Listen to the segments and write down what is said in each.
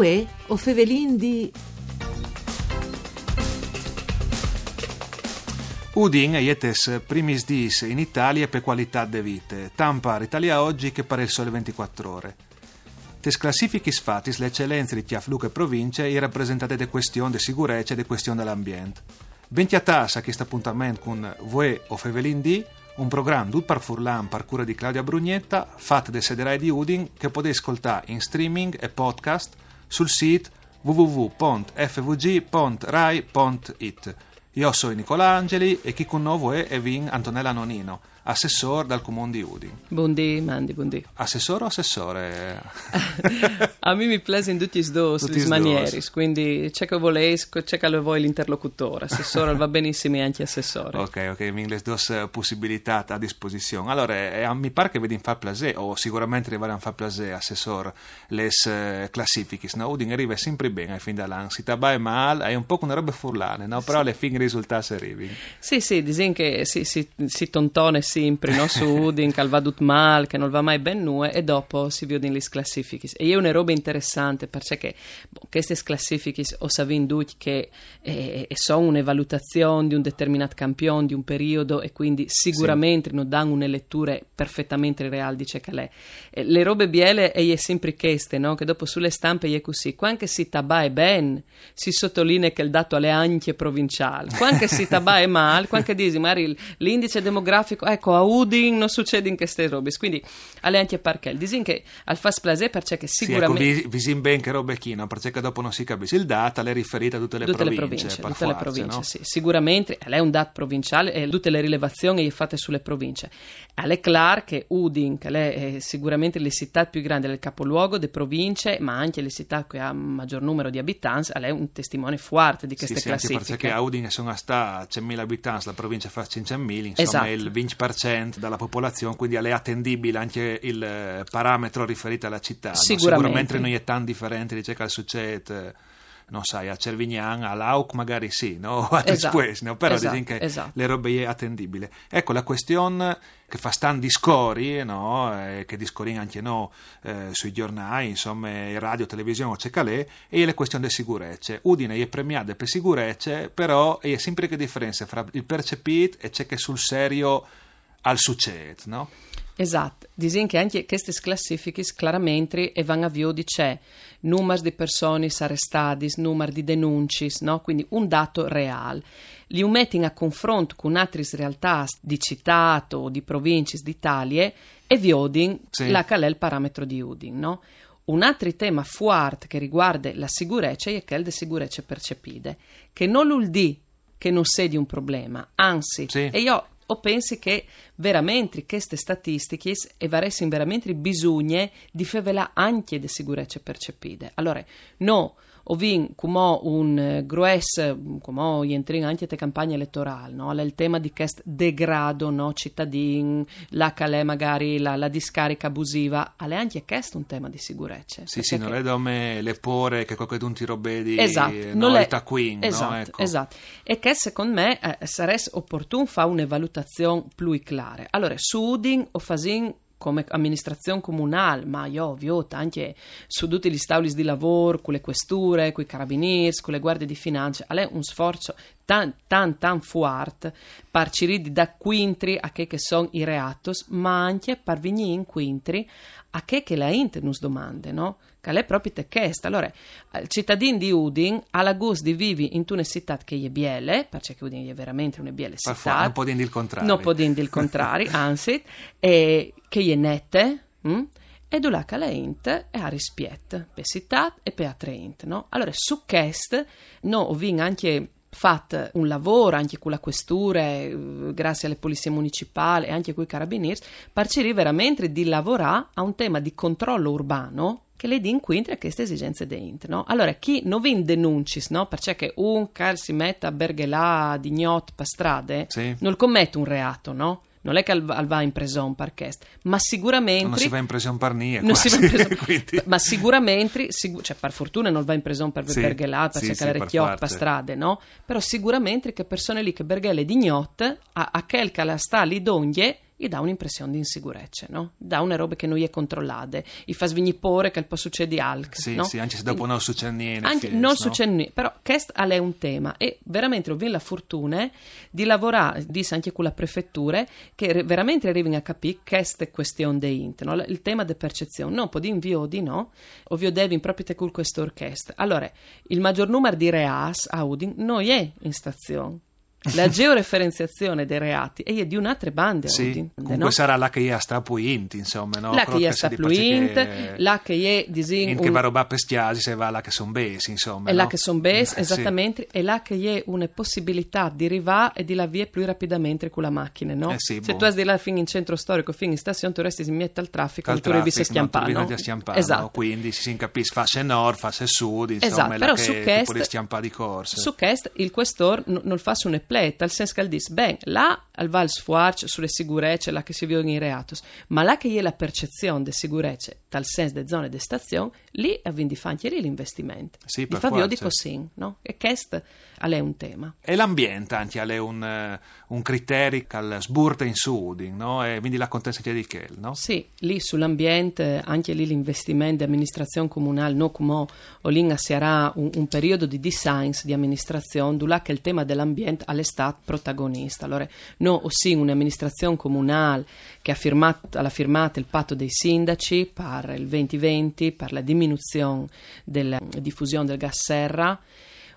Uè, o fevelin di... Udin ietes primis dis in Italia per qualità de vite, tan par Italia oggi che pare il sole 24 ore. Tes classifichis fatis le eccellenze di Tiafluc e province e rappresentate de questioni de sicurezza e de questioni dell'ambiente. Benti a questo appuntamento con Vue o Fevelin di un programma tutto par Furlan par cura di Claudia Brugnetta, fatto de sederai di Udin, che potete ascoltare in streaming e podcast sul sito www.fvg.rai.it. Io sono Nicola Angeli e chi con noi è Evin Antonella Nonino assessore dal comune di Udin. Buondì, Mandi, buondì. Assessore o assessore? a me mi piace in tutti i due le maniere, quindi c'è che volesco, c'è che lo vuoi l'interlocutore, assessore va benissimo anche assessore. Ok, ok, mi le due possibilità a disposizione. Allora, eh, mi pare che vedi in fa plaisir, o sicuramente arrivare a fa plaisir, assessore, le eh, classifiche, no? Udin arriva sempre bene fin dall'anno, si tabà male, è un po' una roba furlane, no? Però sì. alle fine i risultati arrivano. Sì, sì, dicono che si, si, si tontone sempre no? su Udin, che va male, che non va mai ben nue, e dopo si vedono le classifiche. E è una roba interessante perché boh, queste classifiche o savin duc che eh, sono una valutazione di un determinato campione di un periodo e quindi sicuramente sì. non danno una lettura perfettamente reale di ciò che è. Eh, le robe biele è sempre queste, no? che dopo sulle stampe è così. Quando si tabae ben, si sottolinea che il dato alle anche provinciali. Quando si tabae male, quando dici magari l'indice demografico, ecco, ecco, a Udin non succede in queste robe. Quindi, alle anche perché dicono che al fast plase perché sicuramente. Sì, ecco, visin ben che robe chino, perché dopo non si capisce il dato, è riferita a tutte le tutte province. Le province tutte le province, no? sì. Sicuramente, è un dato provinciale e tutte le rilevazioni le fatte sulle province. Chiaro che Udin, che è sicuramente la città più grande del capoluogo delle province, ma anche la città che ha maggior numero di abitanti, è un testimone forte di queste sì, classifiche. Sì, perché a Udin sono stati 100.000 abitanti, la provincia fa 500.000, insomma esatto. il 20% della popolazione, quindi è attendibile anche il eh, parametro riferito alla città. Sicuramente. No? Sicuramente non è tan differente di ciò che succede non sai, a Cervignan, a Lauc magari sì, no? a esatto, no? però esatto, dicono che esatto. le robe è attendibile. Ecco, la questione che fa stanno discorri, no? eh, che discorri anche no, eh, sui giornali, insomma, radio, televisione, c'è calè, e le questioni di sicurezza. Udine è premiata per sicurezza, però è sempre che differenza fra il percepito e c'è che sul serio al succede, no? Esatto, dicono che anche queste classifiche chiaramente vanno a via di c'è numero di persone arrestate, numero di denunce, no? quindi un dato reale. Li mettono a confronto con altre realtà di città o di province d'Italia e viodin sì. la qual è il parametro di Udin. No? Un altro tema forte che riguarda la sicurezza è quello di sicurezza percepite, che non dire che non di un problema, anzi, sì. e io o pensi che veramente queste statistiche e varessero veramente bisogno di favela anche di sicurezza percepite. Allora, no, ovin come un eh, grues, come entrin anche le campagne elettorali, no? il tema di questo degrado no? cittadino, la calè magari la, la, discarica abusiva, è anche questo un tema di sicurezza. Sì, sì, non è come le pore che qualcuno ti robe di esatto, no, non è, Queen, esatto, no? ecco. esatto. E che secondo me eh, sarebbe opportuno fare una valutazione più chiara. Allora, su Udin o Fasin come amministrazione comunale, ma io ovvio anche su tutti gli tavoli di lavoro, con le questure, con i carabinieri, con le guardie di finanza, è un sforzo tan tan tan forte per ciridi da quintri a che, che sono i reatos, ma anche per venire in quintri a che, che la int nos domande, no? Che è proprio te chiesto. Allora, il cittadino di Udin ha la gusto di vivere in una città che è biele, perché Udin è veramente una biele città. Non può dire il contrario. Non può dire il contrario, anzi, e che è nette, hm? e là che la int è a rispetto per città e per altre int, no? Allora, su questo, no, ho anche fatto un lavoro anche con la questura, eh, grazie alle polizie municipali e anche con i carabinieri, per cercare veramente di lavorare a un tema di controllo urbano che le a queste esigenze dent, no? Allora, chi non vi denuncis, no? Perché un car si mette a berghelà di gnot per strade, sì. non commette un reato, no? non è che va in prison per questo, ma sicuramente... Non si va in prison per niente, non si va in prison, ma sicuramente, sic- cioè per fortuna non va in prison per sì, berghelata, per sì, cercare sì, recchiò per strade, no? Però sicuramente che persone lì che berghelle di gnot, a, a quel che la sta lì d'onghie, gli dà un'impressione di insicurezza, no? Dà una roba che non è controllata, gli fa svignipore che può succedere altro. Sì, no? sì, anche se dopo non succede niente. Anche, fies, non no? succede niente, però questo è un tema e veramente ho avuto la fortuna di lavorare, disse anche con la prefettura, che veramente arrivano a capire questa questione di int, no? il tema della percezione. Non può invio di no, ovvio devi proprio con questa orchestra. Allora, il maggior numero di reas a Udin non è in stazione la georeferenziazione dei reati è di un'altra banda. Sì, Odin, comunque no? sarà la che sta int, insomma, no? La che sta più int, la che è disin, in un... che va roba pestiasi se va la che sono besi, insomma. E no? là che sono bes, Eh, esattamente, e là che è una possibilità di arrivare e di la via più rapidamente con la macchina, no? Eh sì, Se boh. tu hai di là fin in centro storico, fin in stazione, tu resti mezzo al traffico, Al tu traffico, no? schiampare, Tu no? schiampare, Esatto. Quindi si capisce, fa se nord, fa se sud, insomma, Esatto, è però la su che quest- tu puoi schiampare di corsa. Su questo il questor n- non fa su pleta, al senso che dice, beh, là al Val Sfuarci sulle sicurezze, là che si vivono in reatos, ma là che è la percezione di sicurezze, tal senso delle zone di stazione, lì è di fare anche lì l'investimento. Sì, Di per fa forza. di così, no? E questo è un tema. E l'ambiente anche è un, eh, un criterio che sburta in sud, no? E quindi la contessa di che, no? Sì, lì sull'ambiente, anche lì l'investimento di amministrazione comunale, no come o lì sarà un, un periodo di design di amministrazione, dove che il tema dell'ambiente è stato protagonista. Allora, no, o sì, un'amministrazione comunale che ha firmato, ha firmato il patto dei sindaci per il 2020, per la diminuzione della diffusione del gas serra,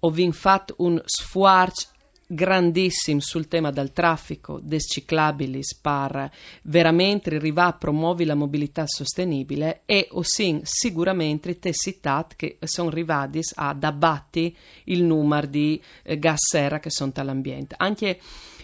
ho fatto un sforzo grandissimo sul tema del traffico des ciclabilis per veramente arrivare a promuovere la mobilità sostenibile e osin sicuramente te citat che sono arrivati ad abbatti il numero di eh, gas serra che sono all'ambiente anche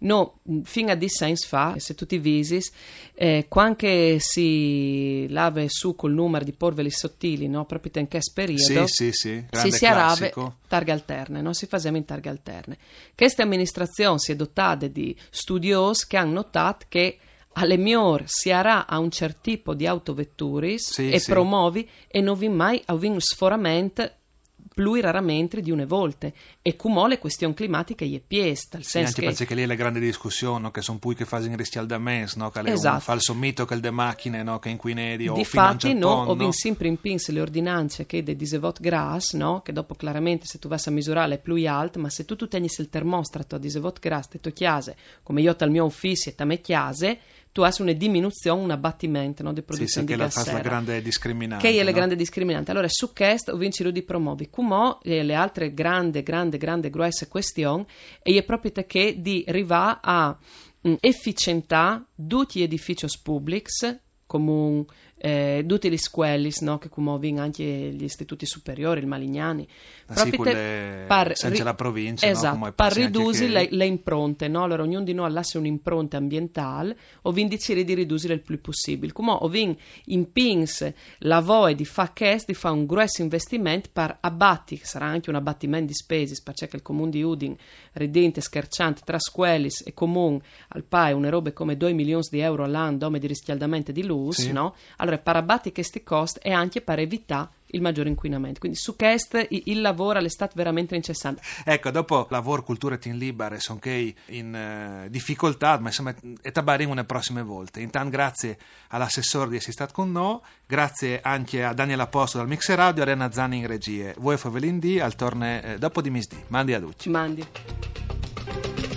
No, fino a 10 anni fa, se tu ti visis, eh, quando si lava su col numero di porveli sottili, no? proprio in questo periodo, Sì, sì, sì, si si arave targhe alterne, no? si faceva in targhe alterne. Questa amministrazione si è dotata di studiosi che hanno notato che alle miglior si arà a un certo tipo di autovetturis Sì, e sì. promuovi e non vi mai a un sforamento più raramente di una volta e come le questioni climatiche gli è piesta, Sì, anche che perché lì è la grande discussione, no? che sono poi che fanno in riscaldamento, no? che è un Esatto. falso mito che il de macchine, no? che inquinedi o Difatti, fino a no, Giappone, ho sempre in pins le ordinanze che de disevot gras, no? che dopo chiaramente se tu vai a misurare è più alto, ma se tu, tu tegni il termostrato a disevot gras te to chiase, come io al mio ufficio e me chiase, tu hai una diminuzione, un abbattimento no, di Sì, sì, produzione che di la gas fa la serra. grande discriminante. che è la no? grande discriminante. Allora, su questo ho vinto di promuovi. Come le altre grandi, grandi, grandi, grosse questioni, e è proprio che di arrivare a mm, efficientà tutti gli edifici pubblici, come eh, tutte le scuole, no, che come vincono anche gli istituti superiori, il Malignani, Ah, sì, per senza ri- la provincia, no? esatto, Come per ridurre che- le, le impronte, no? Allora ognuno di noi lascia un'impronta ambientale o vi indicere di ridurre il più possibile. Come o vi impins la voi di fare questo, di fare un grosso investimento per abbatti, che sarà anche un abbattimento di spese, perché il comune di Udin, ridente, scherciante, tra scuole e comune al PAE, una roba come 2 milioni di euro all'anno di riscaldamento di luce, Sì. no? Allora per abbatti questi costi e anche per evitare il maggiore inquinamento. Quindi su questo il, lavoro stato veramente incessante. Ecco, dopo lavoro, cultura e team libere, sono che in eh, difficoltà, ma insomma, è tabarino le prossime volte. Intanto grazie all'assessore di essere stato con noi, grazie anche a Daniel Apostolo dal Mixer Radio, a Arena Zani in regie. Voi Favelin D, al torne eh, dopo di misdì. Mandi a tutti. Mandi.